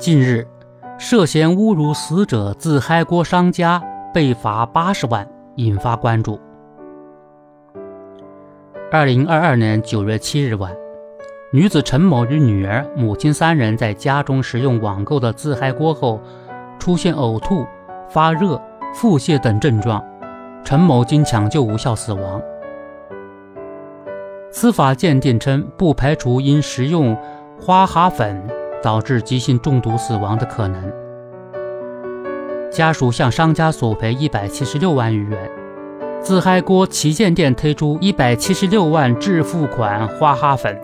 近日，涉嫌侮辱死者自嗨锅商家被罚八十万，引发关注。二零二二年九月七日晚，女子陈某与女儿、母亲三人在家中食用网购的自嗨锅后，出现呕吐、发热、腹泻等症状，陈某经抢救无效死亡。司法鉴定称，不排除因食用花蛤粉导致急性中毒死亡的可能。家属向商家索赔一百七十六万余元。自嗨锅旗舰店推出一百七十六万致富款花哈粉，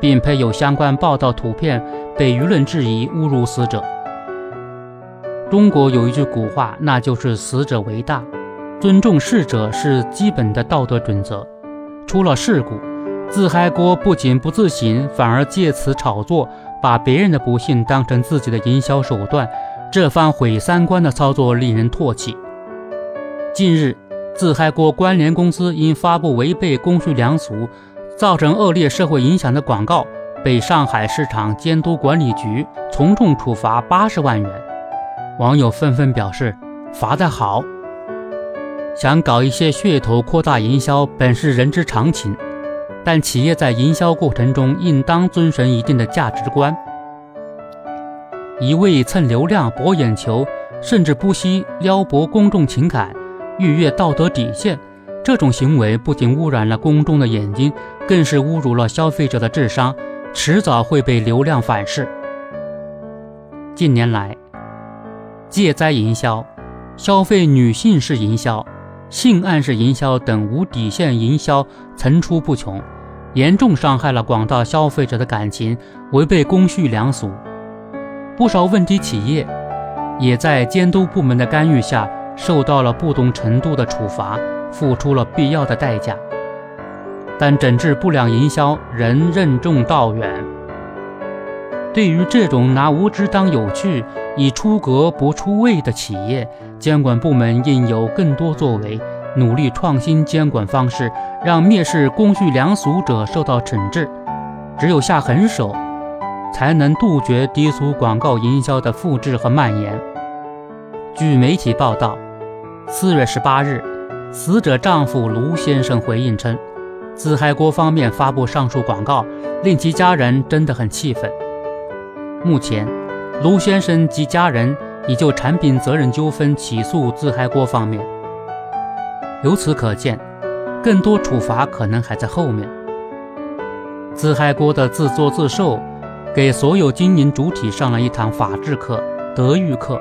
并配有相关报道图片，被舆论质疑侮辱死者。中国有一句古话，那就是“死者为大”，尊重逝者是基本的道德准则。出了事故，自嗨锅不仅不自省，反而借此炒作，把别人的不幸当成自己的营销手段，这番毁三观的操作令人唾弃。近日。自嗨锅关联公司因发布违背公序良俗、造成恶劣社会影响的广告，被上海市场监督管理局从重处罚八十万元。网友纷纷表示：“罚得好！想搞一些噱头扩大营销，本是人之常情，但企业在营销过程中应当遵循一定的价值观。一味蹭流量、博眼球，甚至不惜撩拨公众情感。”逾越道德底线，这种行为不仅污染了公众的眼睛，更是侮辱了消费者的智商，迟早会被流量反噬。近年来，借灾营销、消费女性式营销、性暗示营销等无底线营销层出不穷，严重伤害了广大消费者的感情，违背公序良俗。不少问题企业也在监督部门的干预下。受到了不同程度的处罚，付出了必要的代价，但整治不良营销仍任重道远。对于这种拿无知当有趣、以出格不出位的企业，监管部门应有更多作为，努力创新监管方式，让蔑视公序良俗者受到惩治。只有下狠手，才能杜绝低俗广告营销的复制和蔓延。据媒体报道，四月十八日，死者丈夫卢先生回应称，自嗨锅方面发布上述广告，令其家人真的很气愤。目前，卢先生及家人已就产品责任纠纷起诉自嗨锅方面。由此可见，更多处罚可能还在后面。自嗨锅的自作自受，给所有经营主体上了一堂法治课、德育课。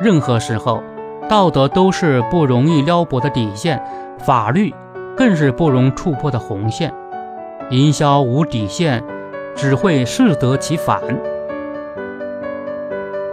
任何时候，道德都是不容易撩拨的底线，法律更是不容触破的红线。营销无底线，只会适得其反。